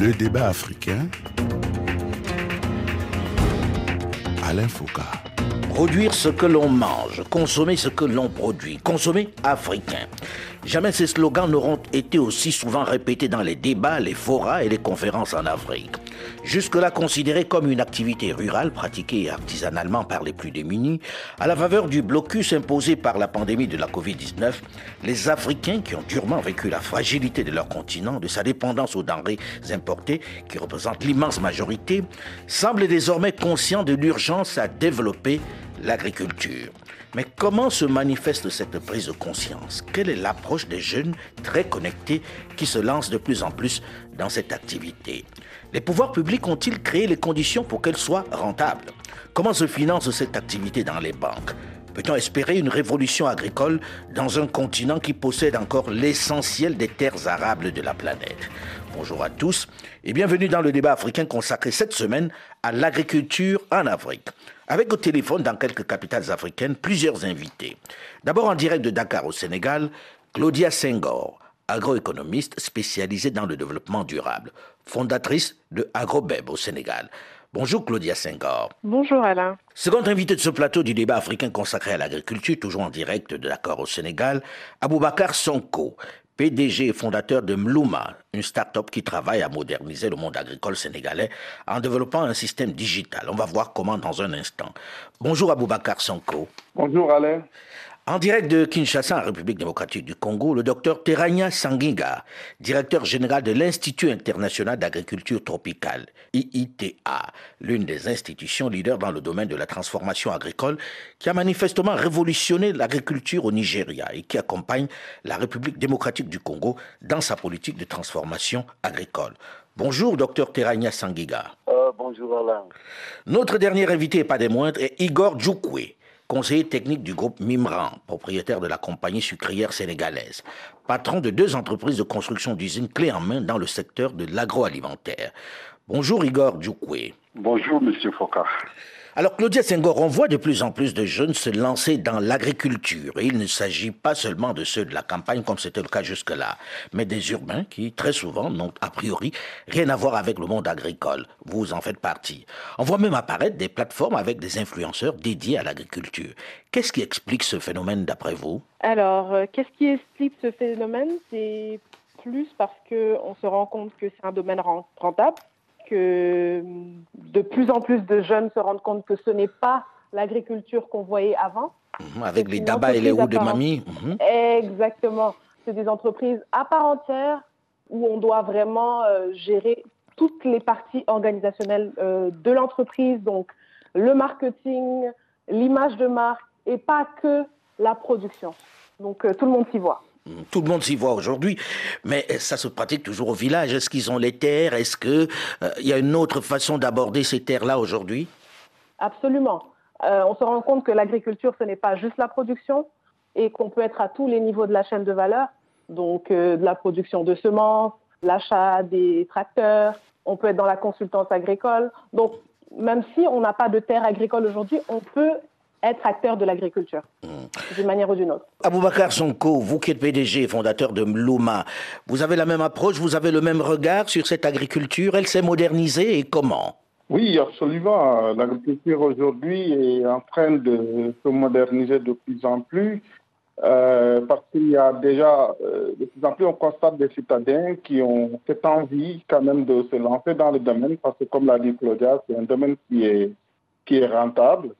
Le débat africain. Alain Foucault. Produire ce que l'on mange, consommer ce que l'on produit, consommer africain. Jamais ces slogans n'auront été aussi souvent répétés dans les débats, les forats et les conférences en Afrique. Jusque-là considérée comme une activité rurale pratiquée artisanalement par les plus démunis, à la faveur du blocus imposé par la pandémie de la Covid-19, les Africains qui ont durement vécu la fragilité de leur continent, de sa dépendance aux denrées importées, qui représentent l'immense majorité, semblent désormais conscients de l'urgence à développer l'agriculture. Mais comment se manifeste cette prise de conscience? Quelle est l'approche des jeunes très connectés qui se lancent de plus en plus dans cette activité? Les pouvoirs publics ont-ils créé les conditions pour qu'elle soit rentable? Comment se finance cette activité dans les banques? Peut-on espérer une révolution agricole dans un continent qui possède encore l'essentiel des terres arables de la planète? Bonjour à tous et bienvenue dans le débat africain consacré cette semaine à l'agriculture en Afrique. Avec au téléphone dans quelques capitales africaines plusieurs invités. D'abord en direct de Dakar au Sénégal, Claudia Senghor, agroéconomiste spécialisée dans le développement durable, fondatrice de AgroBeb au Sénégal. Bonjour Claudia Senghor. Bonjour Alain. Second invité de ce plateau du débat africain consacré à l'agriculture, toujours en direct de Dakar au Sénégal, Aboubakar Sonko, PDG et fondateur de Mlouma, une start-up qui travaille à moderniser le monde agricole sénégalais en développant un système digital. On va voir comment dans un instant. Bonjour Aboubakar Sonko. Bonjour Alain. En direct de Kinshasa, en République démocratique du Congo, le docteur Terania Sanginga, directeur général de l'Institut international d'agriculture tropicale, IITA, l'une des institutions leaders dans le domaine de la transformation agricole, qui a manifestement révolutionné l'agriculture au Nigeria et qui accompagne la République démocratique du Congo dans sa politique de transformation agricole. Bonjour, docteur Terania Sangiga. Euh, bonjour Alain. Notre dernier invité, pas des moindres, est Igor Djoukwe conseiller technique du groupe Mimran, propriétaire de la compagnie sucrière sénégalaise, patron de deux entreprises de construction d'usines clés en main dans le secteur de l'agroalimentaire. Bonjour Igor Djoukwe. Bonjour Monsieur Foucault. Alors Claudia Senghor, on voit de plus en plus de jeunes se lancer dans l'agriculture. Il ne s'agit pas seulement de ceux de la campagne comme c'était le cas jusque-là, mais des urbains qui très souvent n'ont a priori rien à voir avec le monde agricole. Vous en faites partie. On voit même apparaître des plateformes avec des influenceurs dédiés à l'agriculture. Qu'est-ce qui explique ce phénomène d'après vous? Alors, euh, qu'est-ce qui explique ce phénomène? C'est plus parce qu'on se rend compte que c'est un domaine rentable que de plus en plus de jeunes se rendent compte que ce n'est pas l'agriculture qu'on voyait avant. Mhm, avec les dabas et les roues de mamie. Exactement. C'est des entreprises à part entière où on doit vraiment euh, gérer toutes les parties organisationnelles euh, de l'entreprise, donc le marketing, l'image de marque et pas que la production. Donc euh, tout le monde s'y voit. Tout le monde s'y voit aujourd'hui, mais ça se pratique toujours au village. Est-ce qu'ils ont les terres? Est-ce qu'il euh, y a une autre façon d'aborder ces terres-là aujourd'hui? Absolument. Euh, on se rend compte que l'agriculture, ce n'est pas juste la production et qu'on peut être à tous les niveaux de la chaîne de valeur, donc euh, de la production de semences, l'achat des tracteurs, on peut être dans la consultance agricole. Donc, même si on n'a pas de terre agricole aujourd'hui, on peut être acteur de l'agriculture, mmh. d'une manière ou d'une autre. Aboubacar Sonko, vous qui êtes PDG et fondateur de Mlouma, vous avez la même approche, vous avez le même regard sur cette agriculture Elle s'est modernisée et comment? Oui, absolument. L'agriculture aujourd'hui est en train de se moderniser de plus en plus. Euh, parce qu'il y a déjà, euh, de plus en plus, on constate des citadins qui ont cette envie quand même de se lancer dans le domaine, parce que comme l'a dit Claudia, c'est un domaine qui est, qui est rentable.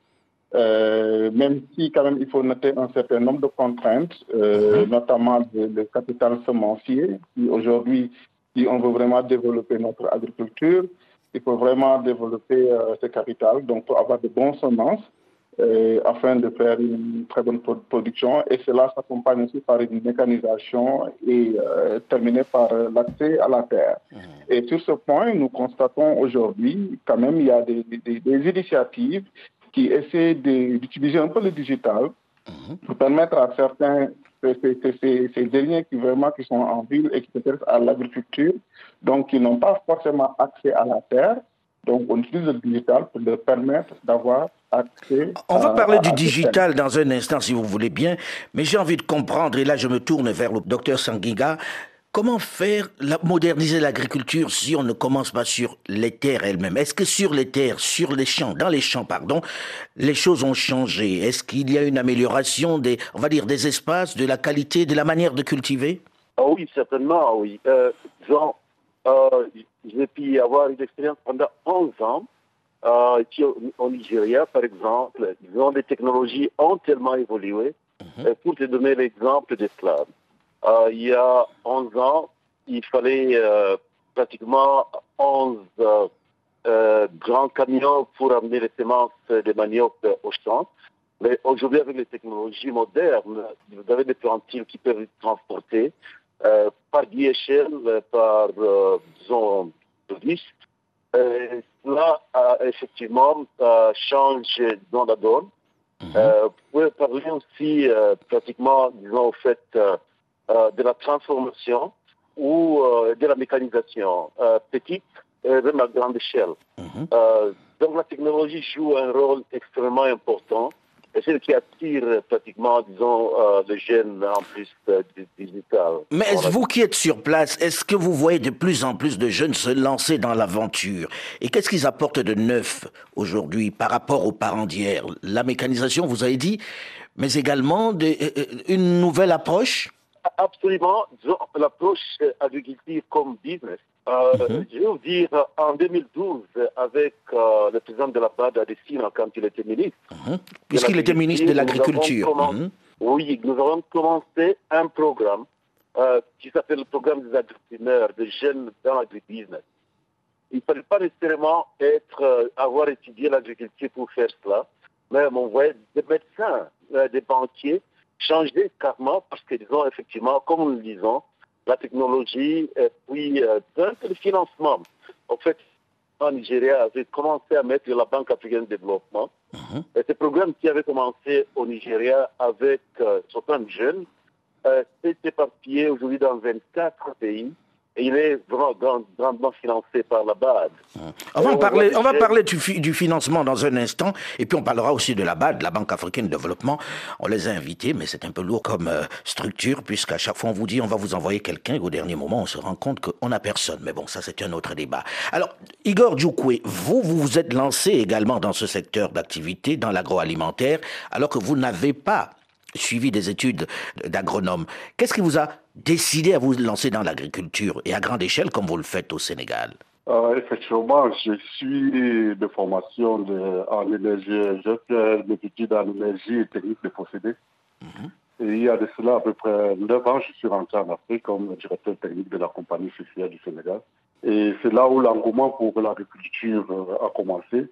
Euh, même si quand même il faut noter un certain nombre de contraintes, euh, mhm. notamment le, capital semencier. Aujourd'hui, si on veut vraiment développer notre agriculture, il faut vraiment développer euh, ce capital, donc pour avoir de bons semences afin de faire une très bonne production. Et cela s'accompagne aussi par une mécanisation et terminé par l'accès à la terre. Mhm. Et sur ce point, nous constatons aujourd'hui quand même il y a des, des, des initiatives qui essaie d'utiliser un peu le digital mhm. pour permettre à certains, ces, derniers qui vraiment qui sont en ville et qui s'intéressent à l'agriculture, donc qui n'ont pas forcément accès à la terre. Donc on utilise le digital pour leur permettre d'avoir accès. On va parler du digital dans un instant si vous voulez bien, mais j'ai envie de comprendre, et là je me tourne vers le docteur Sanguiga, Comment faire la, moderniser l'agriculture si on ne commence pas sur les terres elles-mêmes? Est-ce que sur les terres, sur les champs, dans les champs, pardon, les choses ont changé? Est-ce qu'il y a une amélioration des, on va dire, des espaces, de la qualité, de la manière de cultiver? Ah Oui, certainement, oui. Euh, euh, j'ai pu avoir une expérience pendant 11 ans euh, ici au, Nigeria, par exemple. Disons, les technologies ont tellement évolué. Mhm. Pour te donner l'exemple des slams. Euh, il y a 11 ans, il fallait euh, pratiquement 11 euh, grands camions pour amener les semences de manioc au champ. Mais aujourd'hui, avec les technologies modernes, vous avez des plantiles qui peuvent être transportées par DHL, par, disons, police. cela, effectivement, change dans la donne. Mhm. vous pouvez parler aussi pratiquement, disons, au fait, de la transformation ou euh, de la mécanisation euh, petite et même à grande échelle. Mhm. donc la technologie joue un rôle extrêmement important et c'est ce qui attire pratiquement, disons, les jeunes en plus du digital. Mais est-ce vous qui êtes sur place, est-ce que vous voyez de plus en plus de jeunes se lancer dans l'aventure? Et qu'est-ce qu'ils apportent de neuf aujourd'hui par rapport aux parents d'hier? La mécanisation, vous avez dit, mais également une nouvelle approche? Absolument. L'approche agriculture comme business. Euh, mhm. Je vais vous dire, en 2012, avec euh, le président de la BAD à Dessine, quand il était ministre. Mhm. Puisqu'il était ministre de l'Agriculture. Mhm. Oui, nous avons commencé un programme euh, qui s'appelle le programme des agriculteurs, des jeunes dans l'agribusiness. Il ne fallait pas nécessairement être, avoir étudié l'agriculture pour faire cela, mais on voyait des médecins, des banquiers changer carrément parce que, disons, effectivement, comme nous le disons, la technologie et puis euh, le financement. En fait, en Nigeria avait commencé à mettre la Banque africaine de développement. Mhm. Et ce programme qui avait commencé au Nigeria avec euh, 60 jeunes euh, s'est éparpillé aujourd'hui dans 24 pays il est vraiment grandement financé par la BAD. On va, parler, on va parler du, du, financement dans un instant, et puis on parlera aussi de la BAD, la Banque africaine de développement. On les a invités, mais c'est un peu lourd comme euh, structure, puisqu'à chaque fois on vous dit on va vous envoyer quelqu'un, et au dernier moment on se rend compte qu'on n'a personne. Mais bon, ça c'est un autre débat. Alors, Igor Djoukoué, vous, vous vous êtes lancé également dans ce secteur d'activité, dans l'agroalimentaire, alors que vous n'avez pas suivi des études d'agronome. Qu'est-ce qui vous a décidé à vous lancer dans l'agriculture et à grande échelle comme vous le faites au Sénégal euh, Effectivement, je suis de formation de, en énergie. J'ai fait des études en énergie et technique de procédés. Mhm. Et il y a de cela à peu près 9 ans, je suis rentré en Afrique comme directeur technique de la compagnie sucrière du Sénégal. Et c'est là où l'engouement pour l'agriculture euh, a commencé.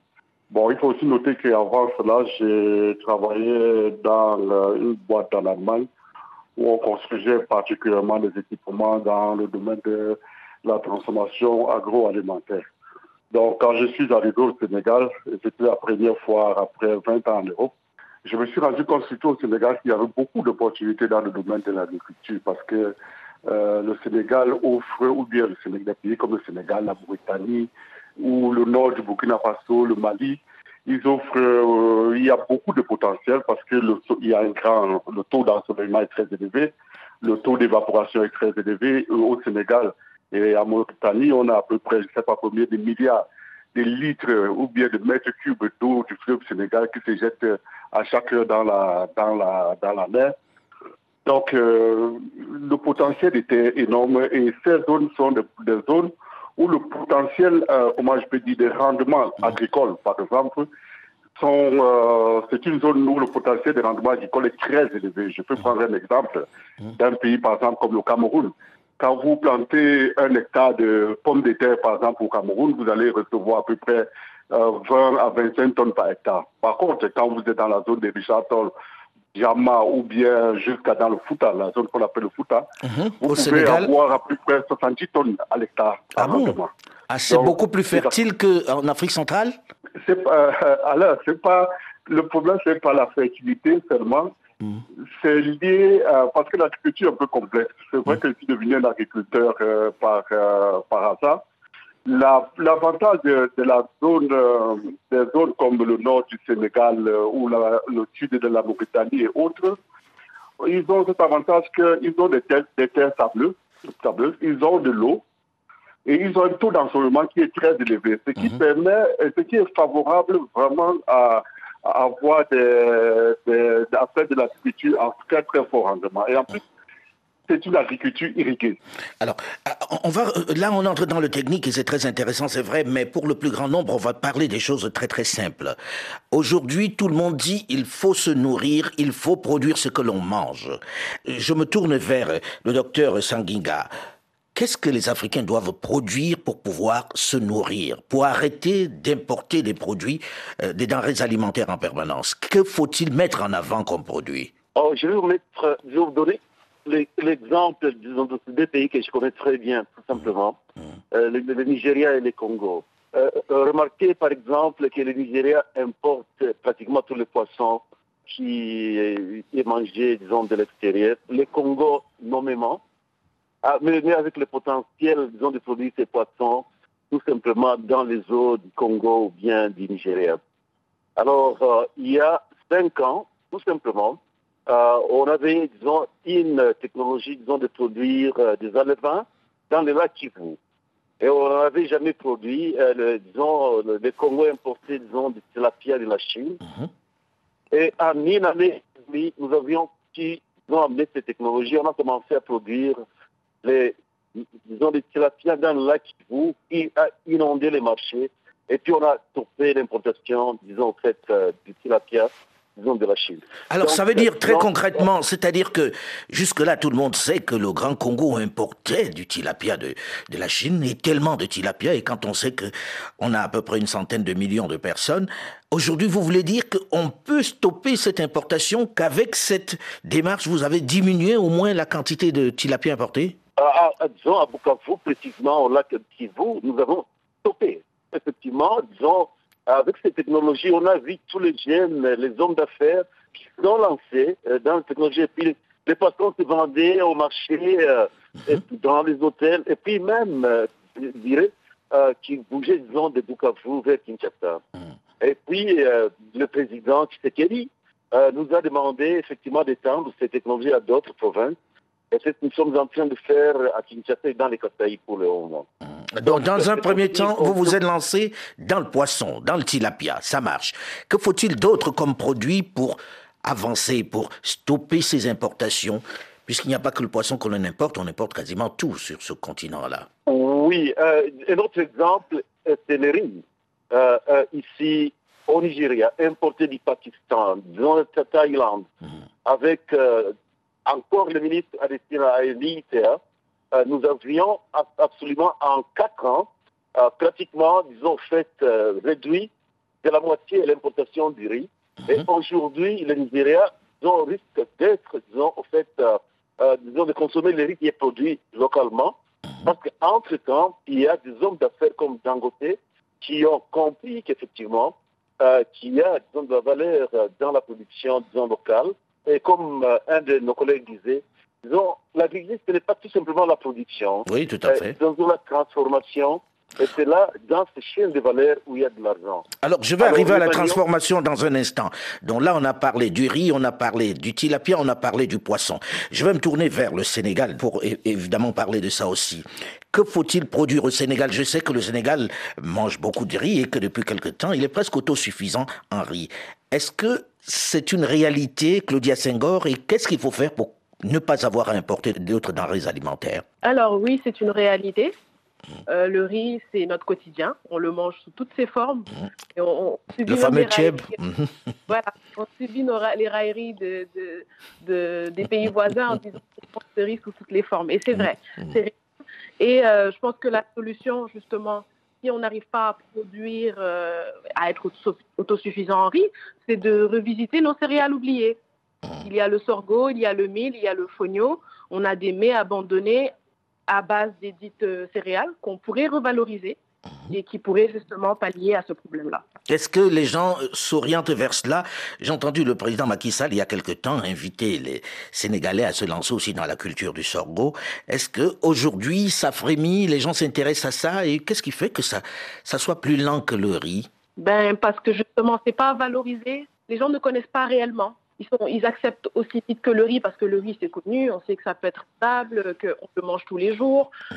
Bon, il faut aussi noter qu'avant cela, j'ai travaillé dans une boîte en Allemagne où on construisait particulièrement des équipements dans le domaine de la transformation agroalimentaire. Donc, quand je suis arrivé au Sénégal, c'était la première fois après 20 ans en Europe, je me suis rendu compte surtout au Sénégal qu'il y avait beaucoup d'opportunités dans le domaine de l'agriculture parce que euh, le Sénégal offre, ou bien le Sénégal, des pays comme le Sénégal, la Mauritanie, ou le nord du Burkina Faso, le Mali, ils offrent, euh, il y a beaucoup de potentiel parce que le, il y a un grand, le taux d'ensoleillement est très élevé, le taux d'évaporation est très élevé. Au Sénégal et à Mauritanie, on a à peu près, je ne sais pas combien de milliards de litres ou bien de mètres cubes d'eau du fleuve Sénégal qui se jettent à chaque heure dans la, dans la, dans la mer. Donc, euh, le potentiel était énorme et ces zones sont des, des zones où le potentiel, euh, comment je peux dire, des rendements agricoles, par exemple, sont, euh, c'est une zone où le potentiel des rendements agricoles est très élevé. Je peux prendre un exemple d'un pays, par exemple, comme le Cameroun. Quand vous plantez un hectare de pommes de terre, par exemple, au Cameroun, vous allez recevoir à peu près 20 euh, à 25 tonnes par hectare. Par contre, quand vous êtes dans la zone des Richard Jama ou bien jusqu'à dans le Fouta, la zone qu'on appelle le Fouta, mhm. vous Au pouvez Sénégal... avoir à peu près 70 tonnes à l'hectare. Ah bon ah, C'est beaucoup plus fertile qu'en Afrique centrale c'est pas, euh, alors, c'est pas, le problème, c'est pas la fertilité seulement. Mhm. C'est lié, parce que l'agriculture est un peu complexe. C'est vrai mhm. que je suis devenu un agriculteur euh, par, euh, par hasard. L'avantage de, la zone, euh, des zones comme le nord du Sénégal euh, ou le sud de la Mauritanie et autres, ils ont cet avantage qu'ils ont des terres, des terres sableuses sableuse, ils ont de l'eau et ils ont un taux d'ensoleillement qui est très élevé, ce qui permet, ce qui est favorable vraiment à, à avoir des, des, de l'agriculture en très très fort rendement. Et en plus, c'est une agriculture irriguée. Alors, on va, là, on entre dans le technique et c'est très intéressant, c'est vrai, mais pour le plus grand nombre, on va parler des choses très très simples. Aujourd'hui, tout le monde dit il faut se nourrir, il faut produire ce que l'on mange. Je me tourne vers le docteur Sanguinga. Qu'est-ce que les Africains doivent produire pour pouvoir se nourrir, pour arrêter d'importer des produits, euh, des denrées alimentaires en permanence? Que faut-il mettre en avant comme produit? Oh, Je vais vous, mettre, je vais vous donner l'exemple de deux pays que je connais très bien, tout simplement, mm. euh, le, Nigeria et le Congo. Euh, remarquez par exemple que le Nigeria importe pratiquement tous les poissons qui est mangé, disons, de l'extérieur. Le Congo, nommément. Ah, mais, avec le potentiel, disons, de produire ces poissons tout simplement dans les eaux du Congo ou bien du Nigeria. Alors, euh, il y a cinq ans, tout simplement, euh, on avait, disons, une technologie, disons, de produire euh, des alevins dans les lacs Kivu. Et on n'avait jamais produit, le, disons, le, Congo importé, disons, de tilapia de la Chine. Mhm. Et en une année, nous avions pu, disons, amener cette technologie. On a commencé à produire les, disons, des tilapias dans le lac Kivu qui a inondé les marchés. Et puis on a stoppé l'importation, disons, en fait, euh, du tilapia disons, de la Chine. Alors ça veut dire très concrètement, c'est-à-dire que jusque-là tout le monde sait que le Grand Congo importait du tilapia de, de la Chine et tellement de tilapia et quand on sait que on a à peu près une centaine de millions de personnes, aujourd'hui vous voulez dire qu'on peut stopper cette importation qu'avec cette démarche vous avez diminué au moins la quantité de tilapia importée? À, à, disons, à Bukavu, précisément au lac Kivu, nous avons stoppé. Effectivement, disons, avec cette technologie, on a vu tous les jeunes, les hommes d'affaires qui sont lancés euh, dans la technologie. Et puis, les poissons se vendaient au marché, euh, mhm. dans les hôtels, et puis même, euh, je dirais, qui bougeaient, disons, de Bukavu vers Kinshasa. Mhm. Et puis, le président Tshisekedi nous a demandé effectivement d'étendre cette technologie à d'autres provinces. Et c'est ce que nous sommes en train de faire à Kinshasa et dans les Kasaï pour le moment. Donc, dans un premier temps, vous vous êtes lancé dans le poisson, dans le tilapia, ça marche. Que faut-il d'autre comme produit pour avancer, pour stopper ces importations? Puisqu'il n'y a pas que le poisson qu'on importe, on importe quasiment tout sur ce continent-là. Oui, euh, un autre exemple, c'est le riz. Euh, euh, ici, au Nigeria, importé du Pakistan, dans la Thaïlande, mhm. avec encore le ministre Adestina l'ITA, euh, nous avions absolument en quatre ans euh, pratiquement, disons, fait euh, réduit de la moitié l'importation du riz. Et mhm. aujourd'hui, le Nigeria, disons, risque d'être, disons, au fait, disons, de consommer le riz qui est produit localement. Mhm. Parce qu'entre-temps, il y a des hommes d'affaires comme Dangote qui ont compris qu'effectivement, qu'il y a, disons, de la valeur dans la production, disons, locale. Et comme euh, un de nos collègues disait, disons, l'agriculture, ce n'est pas tout simplement la production. Oui, tout à fait. Dans la transformation, et c'est là, dans ces chaînes de valeur, où il y a de l'argent. Alors, je vais arriver à la transformation dans un instant. Donc là, on a parlé du riz, on a parlé du tilapia, on a parlé du poisson. Je vais me tourner vers le Sénégal pour évidemment parler de ça aussi. Que faut-il produire au Sénégal? Je sais que le Sénégal mange beaucoup de riz et que depuis quelque temps, il est presque autosuffisant en riz. Est-ce que c'est une réalité, Claudia Senghor, et qu'est-ce qu'il faut faire pour ne pas avoir à importer d'autres denrées alimentaires Alors oui, c'est une réalité. Euh, le riz, c'est notre quotidien. On le mange sous toutes ses formes. Et on, le fameux tchèb. voilà, on subit les railleries de, des pays voisins en disant qu'on le riz sous toutes les formes. Et c'est vrai. Et euh, je pense que la solution, justement, si on n'arrive pas à produire, euh, à être autosuffisant en riz, c'est de revisiter nos céréales oubliées. Il y a le sorgho, il y a le mil, il y a le fonio. On a des mets abandonnés à base des dites euh, céréales qu'on pourrait revaloriser mhm. et qui pourraient justement pallier à ce problème-là. Est-ce que les gens euh, s'orientent vers cela? J'ai entendu le président Macky Sall il y a quelque temps inviter les Sénégalais à se lancer aussi dans la culture du sorgho. Est-ce que aujourd'hui ça frémit, les gens s'intéressent à ça? Et qu'est-ce qui fait que ça, ça soit plus lent que le riz? Ben parce que justement c'est pas valorisé, les gens ne connaissent pas réellement. Ils, sont, ils acceptent aussi vite que le riz parce que le riz c'est connu, on sait que ça peut être stable, qu'on le mange tous les jours. Mhm.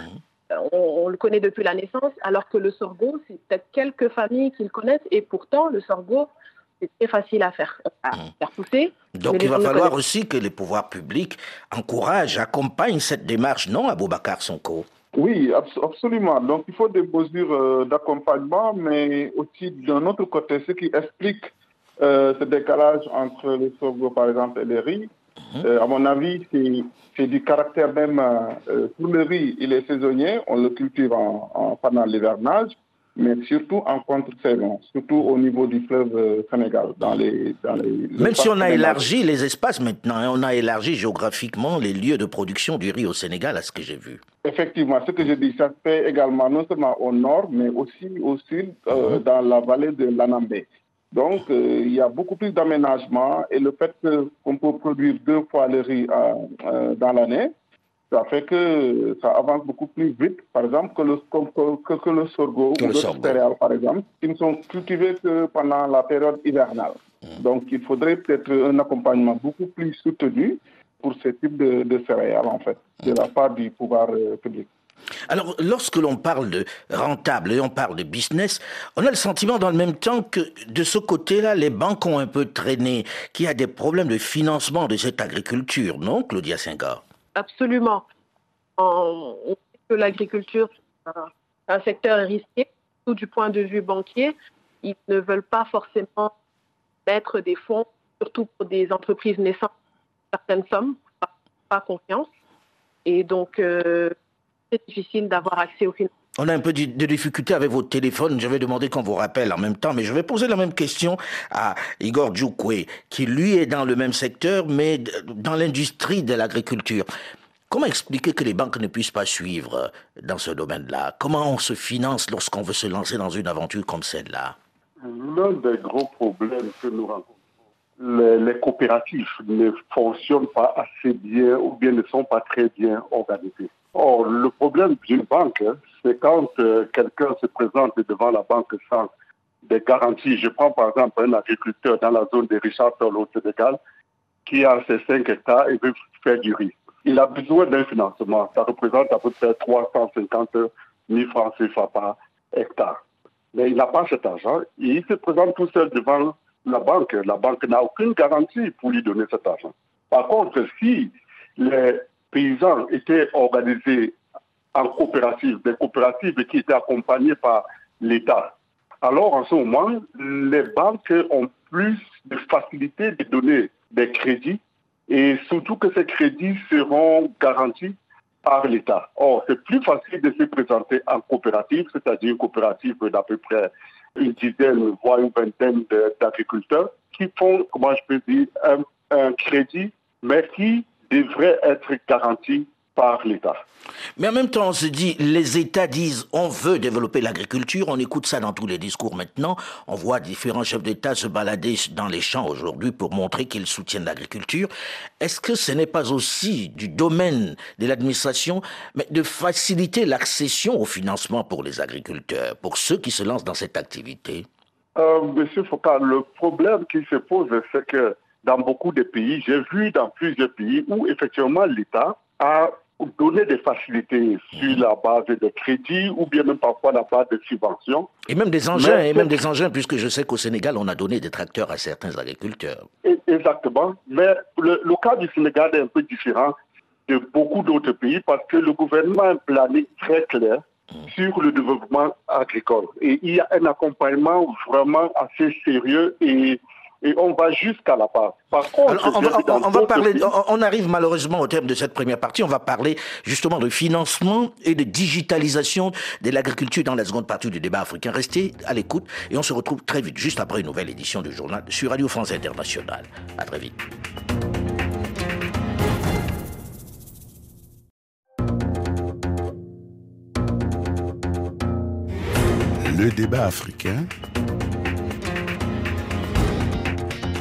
Euh, On, on le connaît depuis la naissance, alors que le sorgho, c'est peut-être quelques familles qui le connaissent, et pourtant, le sorgho, c'est très facile à faire, à Mhm. faire pousser. Donc il va falloir aussi que les pouvoirs publics encouragent, accompagnent cette démarche, non, Aboubacar Sonko? Oui, abs- absolument. Donc, il faut des mesures euh, d'accompagnement, mais aussi d'un autre côté, ce qui explique euh, ce décalage entre le sorgho, par exemple, et le riz. Euh, à mon avis, c'est du caractère même. euh, euh, pour le riz, il est saisonnier, on le cultive en, en- pendant l'hivernage, mais surtout en contre-saison, surtout au niveau du fleuve euh, Sénégal. Dans les, dans les, le Même si on a élargi les espaces maintenant, hein, on a élargi géographiquement les lieux de production du riz au Sénégal, à ce que j'ai vu. Effectivement, ce que je dis, ça se fait également non seulement au nord, mais aussi au sud, euh, dans la vallée de l'Anambé. Donc, euh, il y a beaucoup plus d'aménagement et le fait qu'on peut produire deux fois le riz euh, euh, dans l'année, ça fait que ça avance beaucoup plus vite, par exemple, que le, que, que- que le sorgho ou le d'autres céréales, par exemple, qui ne sont cultivés que pendant la période hivernale. Donc, il faudrait peut-être un accompagnement beaucoup plus soutenu pour ce type de, de céréales, en fait, de la part du pouvoir euh, public. Alors, lorsque l'on parle de rentable et on parle de business, on a le sentiment dans le même temps que de ce côté-là, les banques ont un peu traîné, qu'il y a des problèmes de financement de cette agriculture, non, Claudia Senghor? Absolument. En- on sait que l'agriculture, c'est un- secteur risqué, tout du point de vue banquier. Ils ne veulent pas forcément mettre des fonds, surtout pour des entreprises naissantes, certaines sommes, pas, pas confiance. Et donc, euh, c'est difficile d'avoir accès aux financements. On a un peu de difficulté avec votre téléphone. Je vais demander qu'on vous rappelle en même temps, mais je vais poser la même question à Igor Djoukwe, qui lui est dans le même secteur, mais dans l'industrie de l'agriculture. Comment expliquer que les banques ne puissent pas suivre euh, dans ce domaine-là? Comment on se finance lorsqu'on veut se lancer dans une aventure comme celle-là? L'un des gros problèmes que nous rencontrons, les, les coopératives ne fonctionnent pas assez bien ou bien ne sont pas très bien organisées. Or, le problème d'une banque, hein, c'est quand euh, quelqu'un se présente devant la banque sans des garanties. Je prends par exemple un agriculteur dans la zone de Richard au Sénégal qui a ses 5 hectares et veut faire du riz. Il a besoin d'un financement. Ça représente à peu près 350 000 francs CFA par hectare mais il n'a pas cet argent il se présente tout seul devant la banque. La banque n'a aucune garantie pour lui donner cet argent. Par contre, si les paysans étaient organisés en coopératives, des coopératives qui étaient accompagnées par l'État, alors en ce moment, les banques ont plus de facilité de donner des crédits et surtout que ces crédits seront garantis par l'État. Or, c'est plus facile de se présenter en coopérative, c'est-à-dire une coopérative d'à peu près une dizaine, voire une vingtaine d'agriculteurs qui font, comment je peux dire, un, un crédit, mais qui devrait être garanti par l'État. Mais en même temps, on se dit, les États disent, on veut développer l'agriculture, on écoute ça dans tous les discours maintenant, on voit différents chefs d'État se balader dans les champs aujourd'hui pour montrer qu'ils soutiennent l'agriculture. Est-ce que ce n'est pas aussi du domaine de l'administration, mais de faciliter l'accession au financement pour les agriculteurs, pour ceux qui se lancent dans cette activité? Euh, Monsieur Foucault, le problème qui se pose, c'est que dans beaucoup de pays, j'ai vu dans plusieurs pays où effectivement l'État a donné des facilités sur la base de crédits ou bien même parfois la base de subventions. Et même des engins, Mais- et même des engins, puisque je sais qu'au Sénégal, on a donné des tracteurs à certains agriculteurs. Et- Exactement. Mais le, le cas du Sénégal est un peu différent de beaucoup d'autres pays parce que le gouvernement a un planning très clair sur le développement agricole. Et il y a un accompagnement vraiment assez sérieux et, et on va jusqu'à la base. Par contre, Alors, on, va, on- on parler, on arrive malheureusement au terme de cette première partie. On va parler justement de financement et de digitalisation de l'agriculture dans la seconde partie du débat africain. Restez à l'écoute et on se retrouve très vite, juste après une nouvelle édition du journal sur Radio France Internationale. À très vite. Le débat africain.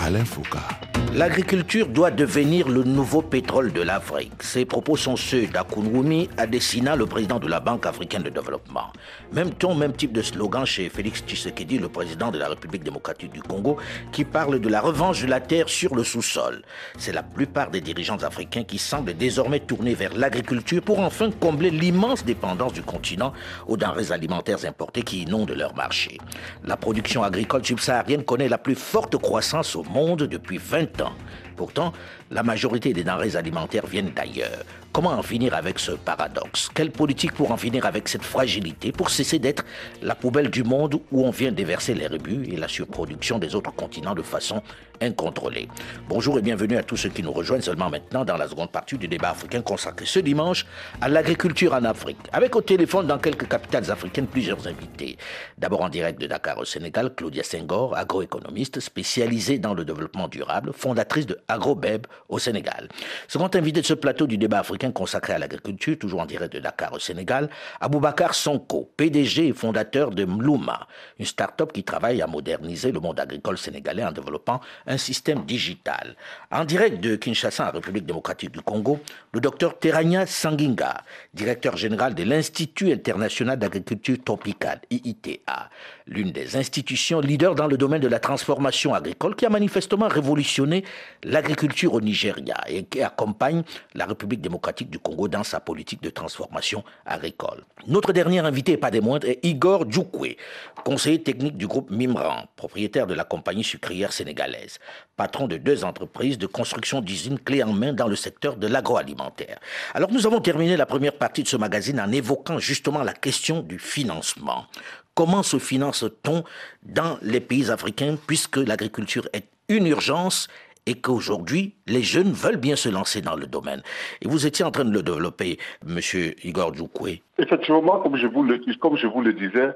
Alain Foucault. L'agriculture doit devenir le nouveau pétrole de l'Afrique. Ces propos sont ceux d'Akunwumi Adesina, le président de la Banque africaine de développement. Même ton, même type de slogan chez Félix Tshisekedi, le président de la République démocratique du Congo, qui parle de la revanche de la terre sur le sous-sol. C'est la plupart des dirigeants africains qui semblent désormais tourner vers l'agriculture pour enfin combler l'immense dépendance du continent aux denrées alimentaires importées qui inondent leur marché. La production agricole subsaharienne connaît la plus forte croissance au monde depuis 20 ans. Python Pourtant, la majorité des denrées alimentaires viennent d'ailleurs. Comment en finir avec ce paradoxe? Quelle politique pour en finir avec cette fragilité, pour cesser d'être la poubelle du monde où on vient déverser les rebuts et la surproduction des autres continents de façon incontrôlée? Bonjour et bienvenue à tous ceux qui nous rejoignent seulement maintenant dans la seconde partie du débat africain consacré ce dimanche à l'agriculture en Afrique. Avec au téléphone dans quelques capitales africaines plusieurs invités. D'abord en direct de Dakar au Sénégal, Claudia Senghor, agroéconomiste spécialisée dans le développement durable, fondatrice de AgroBeb au Sénégal. Second invité de ce plateau du débat africain consacré à l'agriculture, toujours en direct de Dakar au Sénégal, Aboubacar Sonko, PDG et fondateur de Mlouma, une start-up qui travaille à moderniser le monde agricole sénégalais en développant un système digital. En direct de Kinshasa, en République démocratique du Congo, le docteur Terania Sanginga, directeur général de l'Institut international d'agriculture tropicale, IITA, l'une des institutions leaders dans le domaine de la transformation agricole qui a manifestement révolutionné l'agriculture au Nigeria et qui accompagne la République démocratique du Congo dans sa politique de transformation agricole. Notre dernier invité, pas des moindres, est Igor Djoukwe, conseiller technique du groupe Mimran, propriétaire de la compagnie sucrière sénégalaise, patron de deux entreprises de construction d'usines clés en main dans le secteur de l'agroalimentaire. Alors nous avons terminé la première partie de ce magazine en évoquant justement la question du financement. Comment se finance-t-on dans les pays africains puisque l'agriculture est une urgence et qu'aujourd'hui, les jeunes veulent bien se lancer dans le domaine? Et vous étiez en train de le développer, Monsieur Igor Djoukoué. Effectivement, comme je vous le, comme je vous le disais,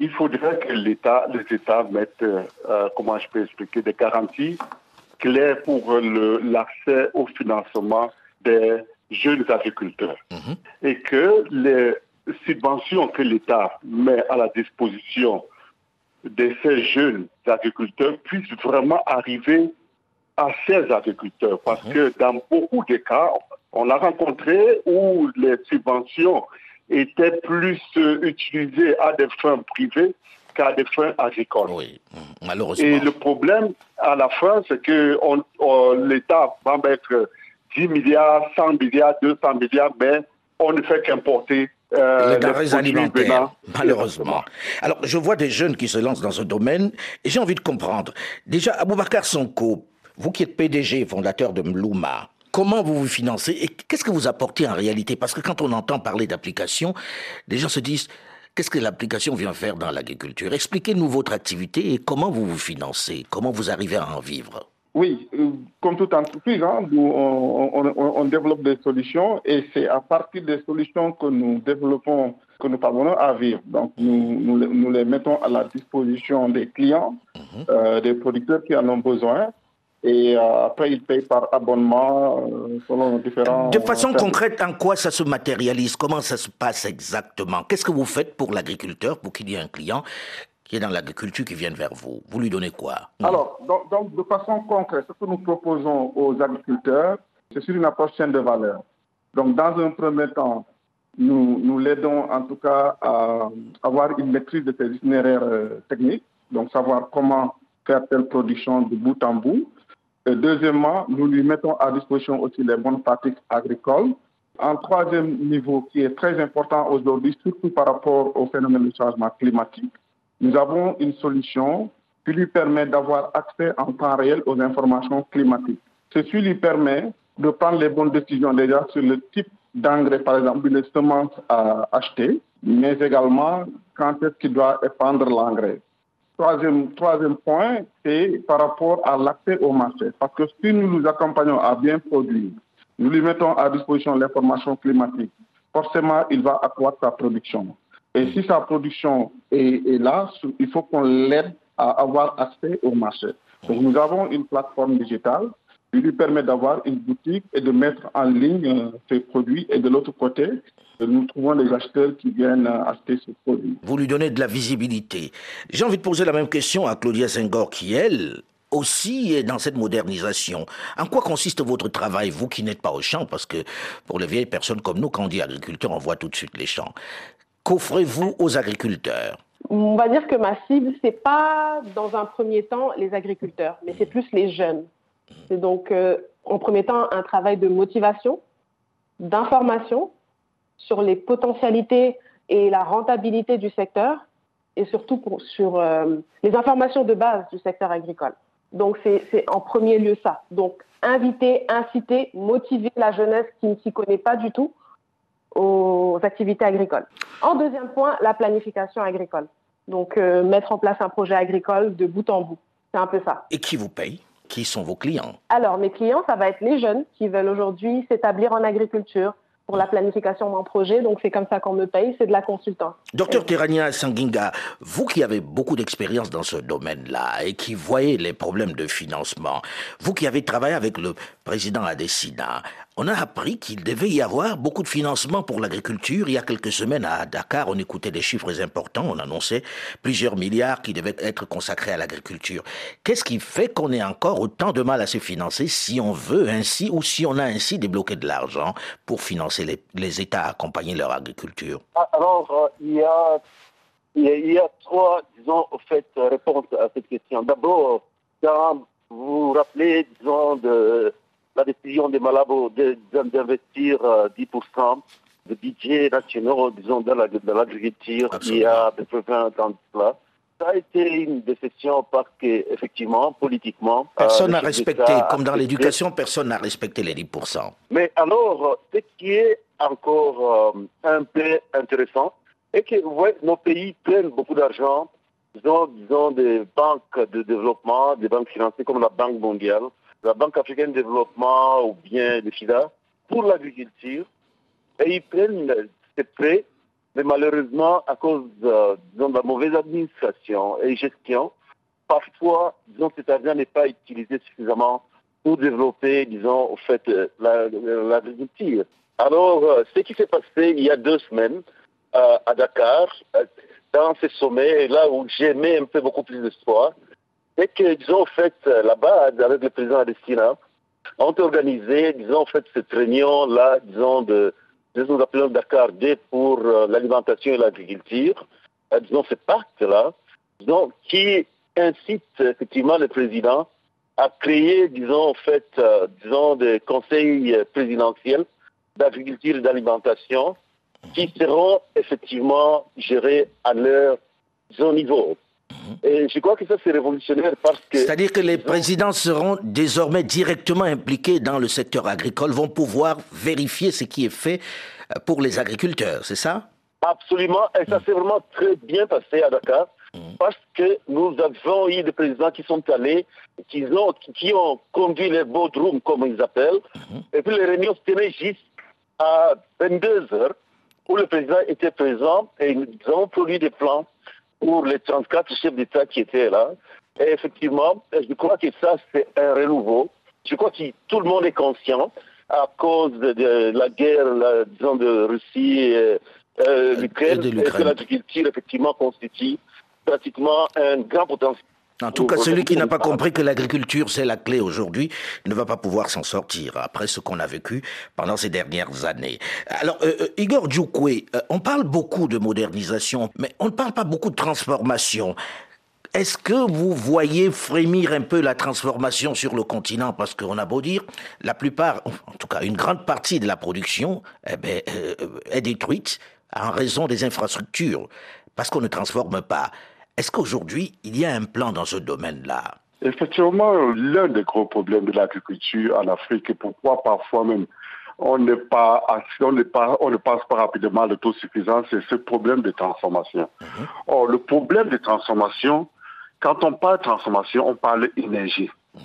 il faudrait que l'État, les États mettent, euh, comment je peux expliquer, des garanties claires pour l'accès au financement des jeunes agriculteurs. Mhm. Et que les subventions que l'État met à la disposition de ces jeunes agriculteurs puissent vraiment arriver à ces agriculteurs. Parce que dans beaucoup de cas, on a rencontré où les subventions étaient plus euh, utilisées à des fins privées qu'à des fins agricoles. Oui, malheureusement. Et le problème, à la fin, c'est que on, on- l'État va mettre 10 milliards, 100 milliards, 200 milliards, mais on ne fait qu'importer euh, les denrées alimentaires, malheureusement. Alors, je vois des jeunes qui se lancent dans ce domaine et j'ai envie de comprendre. Déjà, Aboubacar Sonko, vous qui êtes PDG, fondateur de Mlouma, comment vous vous financez et qu'est-ce que vous apportez en réalité? Parce que quand on entend parler d'application, les gens se disent qu'est-ce que l'application vient faire dans l'agriculture? Expliquez-nous votre activité et comment vous vous financez, comment vous arrivez à en vivre. Oui, euh, comme toute entreprise, hein, on, on- on- on développe des solutions et c'est à partir des solutions que nous développons que nous parvenons à vivre. Donc, nous, nous, les- nous les mettons à la disposition des clients, euh, des producteurs qui en ont besoin. Et euh, après, ils payent par abonnement euh, selon différents... De façon concrète, en quoi ça se matérialise? Comment ça se passe exactement? Qu'est-ce que vous faites pour l'agriculteur, pour qu'il y ait un client qui est dans l'agriculture qui vienne vers vous Vous lui donnez quoi? Alors, donc, donc, de façon concrète, ce que nous proposons aux agriculteurs, c'est sur une approche chaîne de valeur. Donc, dans un premier temps, nous, nous l'aidons en tout cas à avoir une maîtrise de ses itinéraires euh, techniques, donc savoir comment faire telle production de bout en bout. Deuxièmement, nous lui mettons à disposition aussi les bonnes pratiques agricoles. En troisième niveau, qui est très important aujourd'hui, surtout par rapport au phénomène du changement climatique, nous avons une solution qui lui permet d'avoir accès en temps réel aux informations climatiques. Ceci lui permet de prendre les bonnes décisions déjà sur le type d'engrais, par exemple, les semences à acheter, mais également quand est-ce qu'il doit épandre l'engrais. Troisième, troisième point, c'est par rapport à l'accès au marché. Parce que si nous nous accompagnons à bien produire, nous lui mettons à disposition l'information climatique, forcément, il va accroître sa production. Et si sa production est, est là, il faut qu'on l'aide à avoir accès au marché. Donc nous avons une plateforme digitale qui lui permet d'avoir une boutique et de mettre en ligne euh, ses produits. Et de l'autre côté, nous trouvons les acheteurs qui viennent euh, acheter ces produits. Vous lui donnez de la visibilité. J'ai envie de poser la même question à Claudia Senghor qui, elle, aussi dans cette modernisation. En quoi consiste votre travail, vous qui n'êtes pas au champ? Parce que pour les vieilles personnes comme nous, quand on dit agriculteur, on voit tout de suite les champs. Qu'offrez-vous aux agriculteurs? On va dire que ma cible, c'est pas dans un premier temps les agriculteurs, mais c'est plus les jeunes. C'est donc euh, en premier temps un travail de motivation, d'information sur les potentialités et la rentabilité du secteur et surtout sur euh, les informations de base du secteur agricole. Donc c'est en premier lieu ça. Donc inviter, inciter, motiver la jeunesse qui ne s'y connaît pas du tout aux activités agricoles. En deuxième point, la planification agricole. Donc euh, mettre en place un projet agricole de bout en bout. C'est un peu ça. Et qui vous paye? Qui sont vos clients? Alors mes clients, ça va être les jeunes qui veulent aujourd'hui s'établir en agriculture, pour la planification d'un projet. Donc, c'est comme ça qu'on me paye, c'est de la consultance. Docteur Terania Sanginga, vous qui avez beaucoup d'expérience dans ce domaine-là et qui voyez les problèmes de financement, vous qui avez travaillé avec le président Adesina, on a appris qu'il devait y avoir beaucoup de financement pour l'agriculture. Il y a quelques semaines à Dakar, on écoutait des chiffres importants. On annonçait plusieurs milliards qui devaient être consacrés à l'agriculture. Qu'est-ce qui fait qu'on ait encore autant de mal à se financer si on veut ainsi ou si on a ainsi débloqué de l'argent pour financer les, États à accompagner leur agriculture? Ah, Alors, euh, il, y a, il, y a, trois, disons, au fait, réponses à cette question. D'abord, vous vous rappelez, disons, de la décision des Malabo d'investir 10% euh, de budget national, disons, dans l'agriculture il y a à peu près 20 ans de cela. Ça a été une décision parce qu'effectivement, politiquement... Euh, personne n'a respecté, comme dans l'éducation, personne n'a respecté les 10%. Mais alors, ce qui est encore euh, un peu intéressant, est que ouais, nos pays prennent beaucoup d'argent, disons, disons des banques de développement, des banques financières comme la Banque mondiale, la Banque africaine de développement ou bien le FIDA pour l'agriculture et ils prennent ces prêts, mais malheureusement, à cause euh, de la mauvaise administration et gestion, parfois, disons, cet argent n'est pas utilisé suffisamment pour développer, disons, au fait, euh, l'agriculture. Alors, euh, ce qui s'est passé il y a deux semaines à Dakar, dans ces sommets, là où j'ai mis un peu beaucoup plus d'espoir, et disons, en fait, là-bas, avec le président Adestina, ont organisé, disons, fait, cette réunion-là, disons, de, nous appelons Dakar D pour euh, l'alimentation et l'agriculture, euh, disons, ce pacte-là, disons, qui incite effectivement le président à créer, disons, en fait, euh, disons, des conseils présidentiels d'agriculture et d'alimentation qui seront effectivement gérés à leur disons, niveau. Et je crois que ça, c'est révolutionnaire parce que... C'est-à-dire que les présidents seront désormais directement impliqués dans le secteur agricole, vont pouvoir vérifier ce qui est fait pour les agriculteurs, c'est ça? Absolument, et ça s'est vraiment très bien passé à Dakar, parce que nous avons eu des présidents qui sont allés, qui ont, qui ont conduit les boardrooms, comme ils appellent, et puis les réunions se tenaient juste à 22 heures, où le président était présent, et nous avons produit des plans pour les 34 chefs d'État qui étaient là. Et effectivement, je crois que ça, c'est un renouveau. Je crois que tout le monde est conscient à cause de, la guerre, disons, de Russie et euh, l'Ukraine, que l'agriculture, effectivement, constitue pratiquement un grand potentiel en tout cas, celui qui n'a pas compris que l'agriculture, c'est la clé aujourd'hui, ne va pas pouvoir s'en sortir après ce qu'on a vécu pendant ces dernières années. Alors, euh, euh, Igor Djoukoué, euh, on parle beaucoup de modernisation, mais on ne parle pas beaucoup de transformation. Est-ce que vous voyez frémir un peu la transformation sur le continent? Parce qu'on a beau dire, la plupart, en tout cas une grande partie de la production eh ben, est détruite en raison des infrastructures, parce qu'on ne transforme pas. Est-ce qu'aujourd'hui, il y a un plan dans ce domaine-là? Effectivement, l'un des gros problèmes de l'agriculture en Afrique, et pourquoi parfois même on, n'est pas, on, pas, on ne passe pas rapidement à l'autosuffisance, c'est ce problème de transformation. Mhm. Or, le problème de transformation, quand on parle de transformation, on parle d'énergie. Mhm.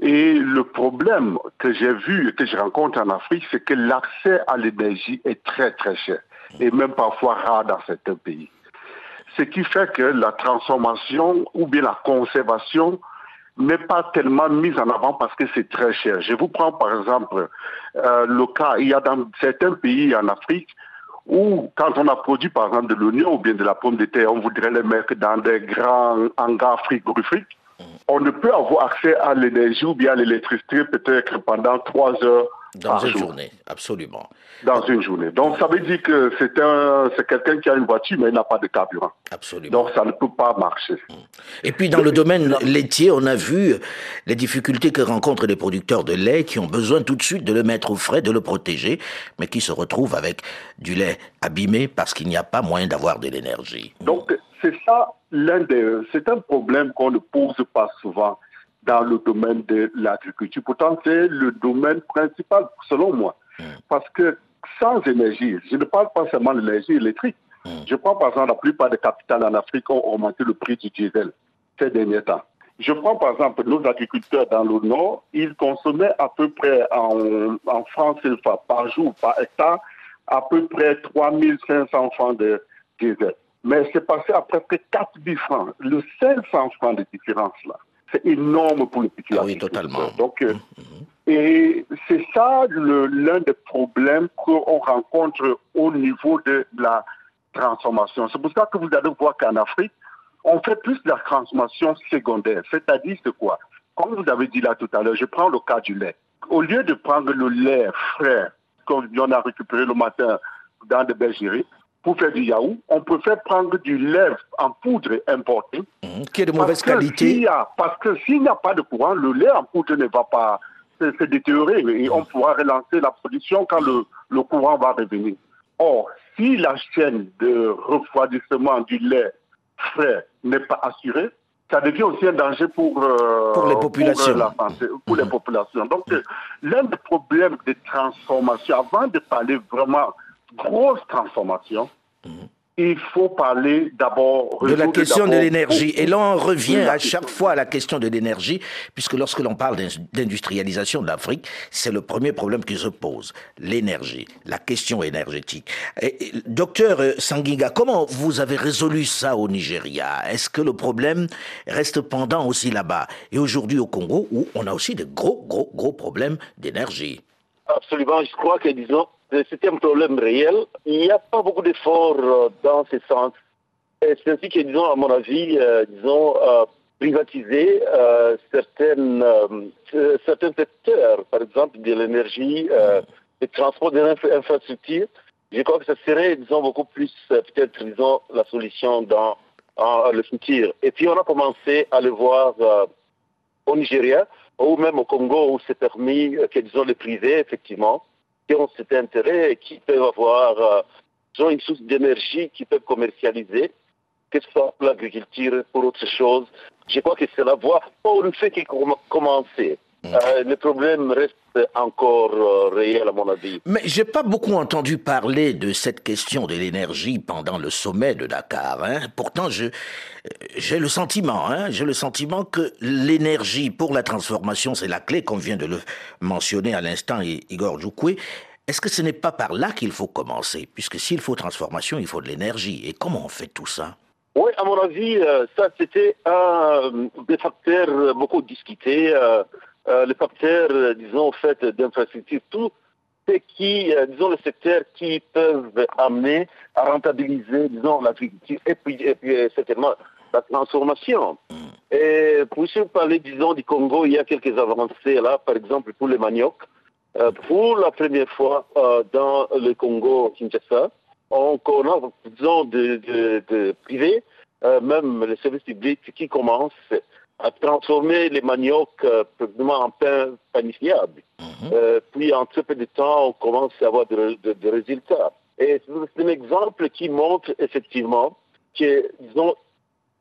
Et le problème que j'ai vu et que je rencontre en Afrique, c'est que l'accès à l'énergie est très très cher et même parfois rare dans certains pays ce qui fait que la transformation ou bien la conservation n'est pas tellement mise en avant parce que c'est très cher. Je vous prends par exemple euh, le cas, il y a dans certains pays en Afrique où quand on a produit par exemple de l'oignon ou bien de la pomme de terre, on voudrait les mettre dans des grands hangars frigorifiques on ne peut avoir accès à l'énergie ou bien à l'électricité peut-être pendant trois heures dans une jour. journée, absolument. Dans une journée. Donc ça veut dire que c'est un, c'est quelqu'un qui a une voiture mais il n'a pas de carburant. Absolument. Donc ça ne peut pas marcher. Et puis dans le domaine laitier, on a vu les difficultés que rencontrent les producteurs de lait qui ont besoin tout de suite de le mettre au frais, de le protéger, mais qui se retrouvent avec du lait abîmé parce qu'il n'y a pas moyen d'avoir de l'énergie. Donc c'est ça l'un des, c'est un problème qu'on ne pose pas souvent dans le domaine de l'agriculture. Pourtant c'est le domaine principal selon moi, parce que sans énergie, je ne parle pas seulement de l'énergie électrique. Je prends par exemple la plupart des capitales en Afrique ont augmenté le prix du diesel ces derniers temps. Je prends par exemple nos agriculteurs dans le nord, ils consommaient à peu près en, en francs CFA par jour, par hectare, à peu près 3500 francs de diesel. Mais c'est passé à presque 4000 francs. Le 500 francs de différence là, c'est énorme pour le petit Ah oui, totalement. Donc, euh, et c'est ça l'un des problèmes qu'on rencontre au niveau de la transformation. C'est pour ça que vous allez voir qu'en Afrique, on fait plus de la transformation secondaire. C'est-à-dire, c'est quoi? Comme vous avez dit là tout à l'heure, je prends le cas du lait. Au lieu de prendre le lait frais, comme on a récupéré le matin dans des bergeries, pour faire du yaourt, on préfère prendre du lait en poudre importé Mhm. Qui est de mauvaise parce que qualité. y a- parce que s'il n'y a pas de courant, le lait en poudre ne va pas se, détériorer et on pourra relancer la production quand le, le courant va revenir. Or, si la chaîne de refroidissement du lait frais n'est pas assurée, ça devient aussi un danger pour, euh, Pour les populations. la santé, pour les populations. Donc, euh, l'un des problèmes de transformation, avant de parler vraiment grosse transformation, il faut parler d'abord de la question de l'énergie. Et là, on revient à chaque fois à la question de l'énergie, puisque lorsque l'on parle d'in- d'industrialisation de l'Afrique, c'est le premier problème qui se pose, l'énergie, la question énergétique. Et, et, docteur euh, Sanginga, comment vous avez résolu ça au Nigeria Est-ce que le problème reste pendant aussi là-bas? Et aujourd'hui au Congo, où on a aussi de gros, gros, gros problèmes d'énergie. Absolument, je crois que, disons, c'est un problème réel. Il n'y a pas beaucoup d'efforts euh, dans ce sens. C'est ainsi que, disons, à mon avis, euh, disons, euh, privatiser euh, certaines, certains secteurs, par exemple de l'énergie, des transports, des infra- infrastructures, je crois que ça serait, disons, beaucoup plus, peut-être, disons, la solution dans le futur. Et puis, on a commencé à le voir au Nigeria ou même au Congo où c'est permis que, disons, les privés, effectivement, qui ont cet intérêt et qui peuvent avoir euh, disons, une source d'énergie qu'ils peuvent commercialiser, que ce soit pour l'agriculture, pour autre chose. Je crois que c'est la voie. On ne fait que com- commencer. Euh, le problème reste encore euh, réel, à mon avis. Mais j'ai pas beaucoup entendu parler de cette question de l'énergie pendant le sommet de Dakar. Hein. Pourtant, euh, j'ai le sentiment, hein, j'ai le sentiment que l'énergie pour la transformation, c'est la clé, comme vient de le mentionner à l'instant Igor Djoukoué. Est-ce que ce n'est pas par là qu'il faut commencer? Puisque s'il faut transformation, il faut de l'énergie. Et comment on fait tout ça? Oui, à mon avis, euh, ça c'était un des facteurs euh, beaucoup discutés. Euh, les facteurs, euh, disons, fait d'infrastructures, tout ce qui, euh, disons, le secteur qui peuvent amener à rentabiliser, disons, l'agriculture et puis, et puis euh, certainement la transformation. Et pour si vous parlez, disons, du Congo, il y a quelques avancées là, par exemple pour les maniocs. Euh, pour la première fois dans le Congo, Kinshasa, on, a, disons, de, de, de privés, euh, même les services publics qui commencent à transformer les maniocs euh, en pain panifiable. Euh, puis en très peu de temps, on commence à avoir des de, de résultats. Et c'est un exemple qui montre effectivement que, disons,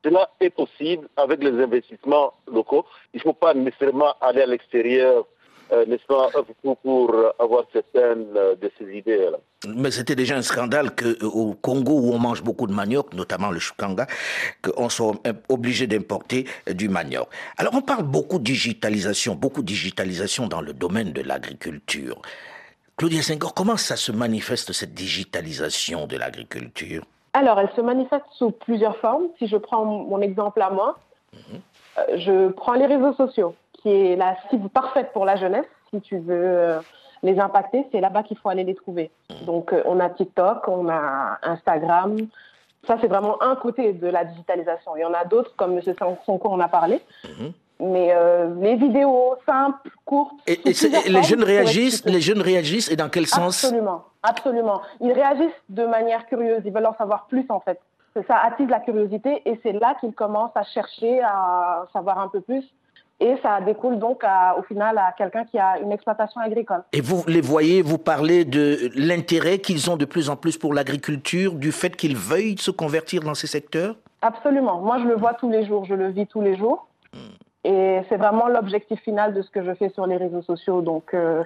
cela est possible avec les investissements locaux. Il ne faut pas nécessairement aller à l'extérieur, euh, n'est-ce pas, pour, pour avoir certaines euh, de ces idées-là. Mais c'était déjà un scandale que euh, au Congo où on mange beaucoup de manioc, notamment le chukanga, qu'on soit euh, obligé d'importer euh, du manioc. Alors on parle beaucoup de digitalisation, beaucoup de digitalisation dans le domaine de l'agriculture. Claudia Senghor, comment ça se manifeste cette digitalisation de l'agriculture? Alors, elle se manifeste sous plusieurs formes. Si je prends mon exemple à moi, euh, je prends les réseaux sociaux, qui est la cible parfaite pour la jeunesse. Si tu veux euh, les impacter, c'est là-bas qu'il faut aller les trouver. Donc, euh, on a TikTok, on a Instagram, Ça, c'est vraiment un côté de la digitalisation. Il y en a d'autres, comme M. Sonko en a parlé. Mhm. Mais euh, les vidéos simples, courtes. Et, les jeunes réagissent, les jeunes réagissent, et dans quel sens? Absolument, absolument. Ils réagissent de manière curieuse. Ils veulent en savoir plus, en fait. Ça attise la curiosité, et c'est là qu'ils commencent à chercher à savoir un peu plus et ça découle donc au final à quelqu'un qui a une exploitation agricole. Et vous les voyez, vous parlez de l'intérêt qu'ils ont de plus en plus pour l'agriculture, du fait qu'ils veuillent se convertir dans ces secteurs? Absolument. Moi, je le vois tous les jours, je le vis tous les jours. Et c'est vraiment l'objectif final de ce que je fais sur les réseaux sociaux. Donc, euh,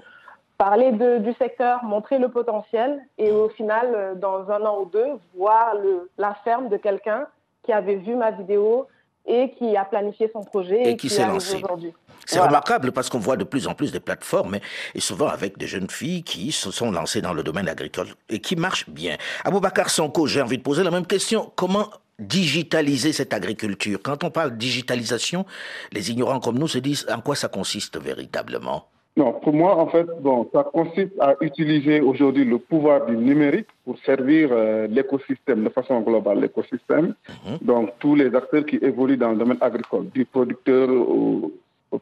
parler du secteur, montrer le potentiel et au final, euh, dans un an ou deux, voir le, la ferme de quelqu'un qui avait vu ma vidéo, et qui a planifié son projet et, qui, s'est lancé aujourd'hui. C'est remarquable parce qu'on voit de plus en plus des plateformes et souvent avec des jeunes filles qui se sont lancées dans le domaine agricole et qui marchent bien. Aboubacar Sonko, j'ai envie de poser la même question. Comment digitaliser cette agriculture? Quand on parle digitalisation, les ignorants comme nous se disent en quoi ça consiste véritablement? Non, pour moi, en fait, bon, ça consiste à utiliser aujourd'hui le pouvoir du numérique pour servir euh, l'écosystème de façon globale, l'écosystème. Mhm. Donc, tous les acteurs qui évoluent dans le domaine agricole, du producteur au,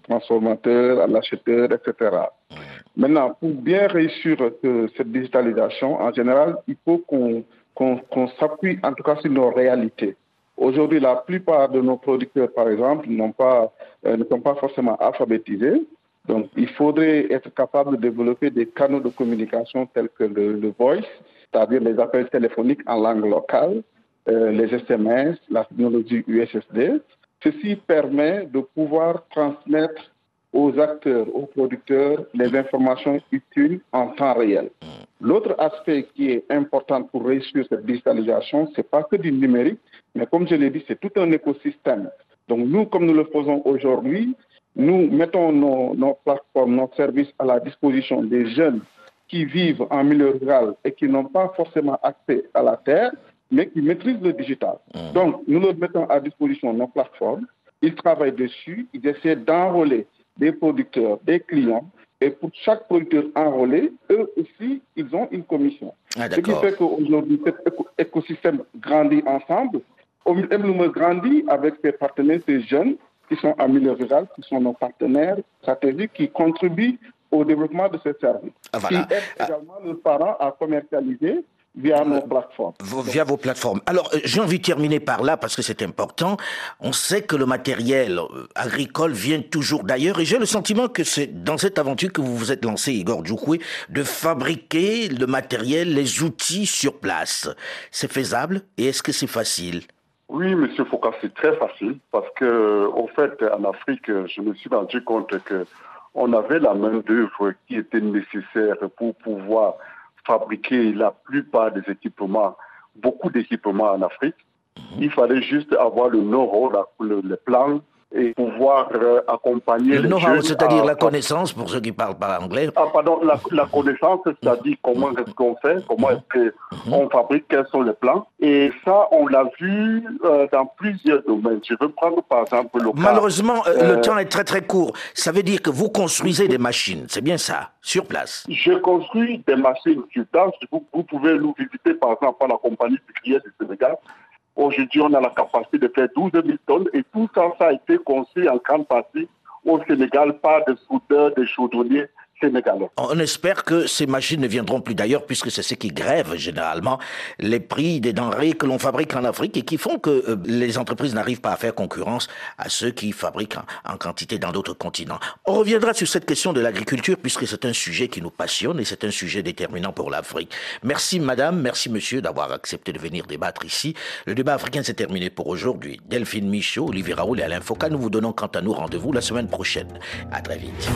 transformateur, à l'acheteur, etc. Mhm. Maintenant, pour bien réussir cette digitalisation, en général, il faut qu'on s'appuie en tout cas sur nos réalités. Aujourd'hui, la plupart de nos producteurs, par exemple, pas, euh, ne sont pas forcément alphabétisés. Donc, il faudrait être capable de développer des canaux de communication tels que le, voice, c'est-à-dire les appels téléphoniques en langue locale, euh, les SMS, la technologie USSD. Ceci permet de pouvoir transmettre aux acteurs, aux producteurs, les informations utiles en temps réel. L'autre aspect qui est important pour réussir cette digitalisation, ce n'est pas que du numérique, mais comme je l'ai dit, c'est tout un écosystème. Donc nous, comme nous le faisons aujourd'hui, nous mettons nos, plateformes, nos services à la disposition des jeunes qui vivent en milieu rural et qui n'ont pas forcément accès à la terre, mais qui maîtrisent le digital. Mmh. Donc, nous leur mettons à disposition nos plateformes. Ils travaillent dessus, ils essaient d'enrôler des producteurs, des clients. Et pour chaque producteur enrôlé, eux aussi, ils ont une commission. Ah, Ce qui fait qu'aujourd'hui, cet écosystème grandit ensemble. me grandit avec ses partenaires, ses jeunes, qui sont en milieu rural, qui sont nos partenaires stratégiques, qui contribuent au développement de ce service. Ah, qui aident ah. également nos parents à commercialiser via nos plateformes. Via vos plateformes. Alors, euh, j'ai envie de terminer par là parce que c'est important. On sait que le matériel euh, agricole vient toujours d'ailleurs et j'ai le sentiment que c'est dans cette aventure que vous vous êtes lancé, Igor Djoukoué, de fabriquer le matériel, les outils sur place. C'est faisable et est-ce que c'est facile? Oui, Monsieur Foucault, c'est très facile parce que, au fait, en Afrique, je me suis rendu compte que on avait la main d'œuvre qui était nécessaire pour pouvoir fabriquer la plupart des équipements, beaucoup d'équipements en Afrique. Mhm. Il fallait juste avoir le know-how, le, le plan, et pouvoir euh, accompagner le know-how, c'est-à-dire la connaissance, pour ceux qui parlent pas anglais. Ah, pardon, la, la connaissance, c'est-à-dire comment est-ce qu'on fait, comment est-ce qu'on mhm. fabrique, quels sont les plans. Et ça, on l'a vu euh, dans plusieurs domaines. Je veux prendre par exemple le Malheureusement, euh, le temps est très très court. Ça veut dire que vous construisez des machines, c'est bien ça, sur place. Je construis des machines sur place. Vous, vous pouvez nous visiter par exemple à la compagnie sucrière du Sénégal. Aujourd'hui, on a la capacité de faire 12 000 tonnes et tout ça, ça a été construit en grande partie au Sénégal par des soudeurs, des chaudronniers on espère que ces machines ne viendront plus d'ailleurs, puisque c'est ce qui grève généralement les prix des denrées que l'on fabrique en Afrique et qui font que euh, les entreprises n'arrivent pas à faire concurrence à ceux qui fabriquent en, quantité dans d'autres continents. On reviendra sur cette question de l'agriculture, puisque c'est un sujet qui nous passionne et c'est un sujet déterminant pour l'Afrique. Merci madame, merci monsieur d'avoir accepté de venir débattre ici. Le débat africain s'est terminé pour aujourd'hui. Delphine Michaud, Olivier Raoul et Alain Foucault, nous vous donnons quant à nous rendez-vous la semaine prochaine. À très vite.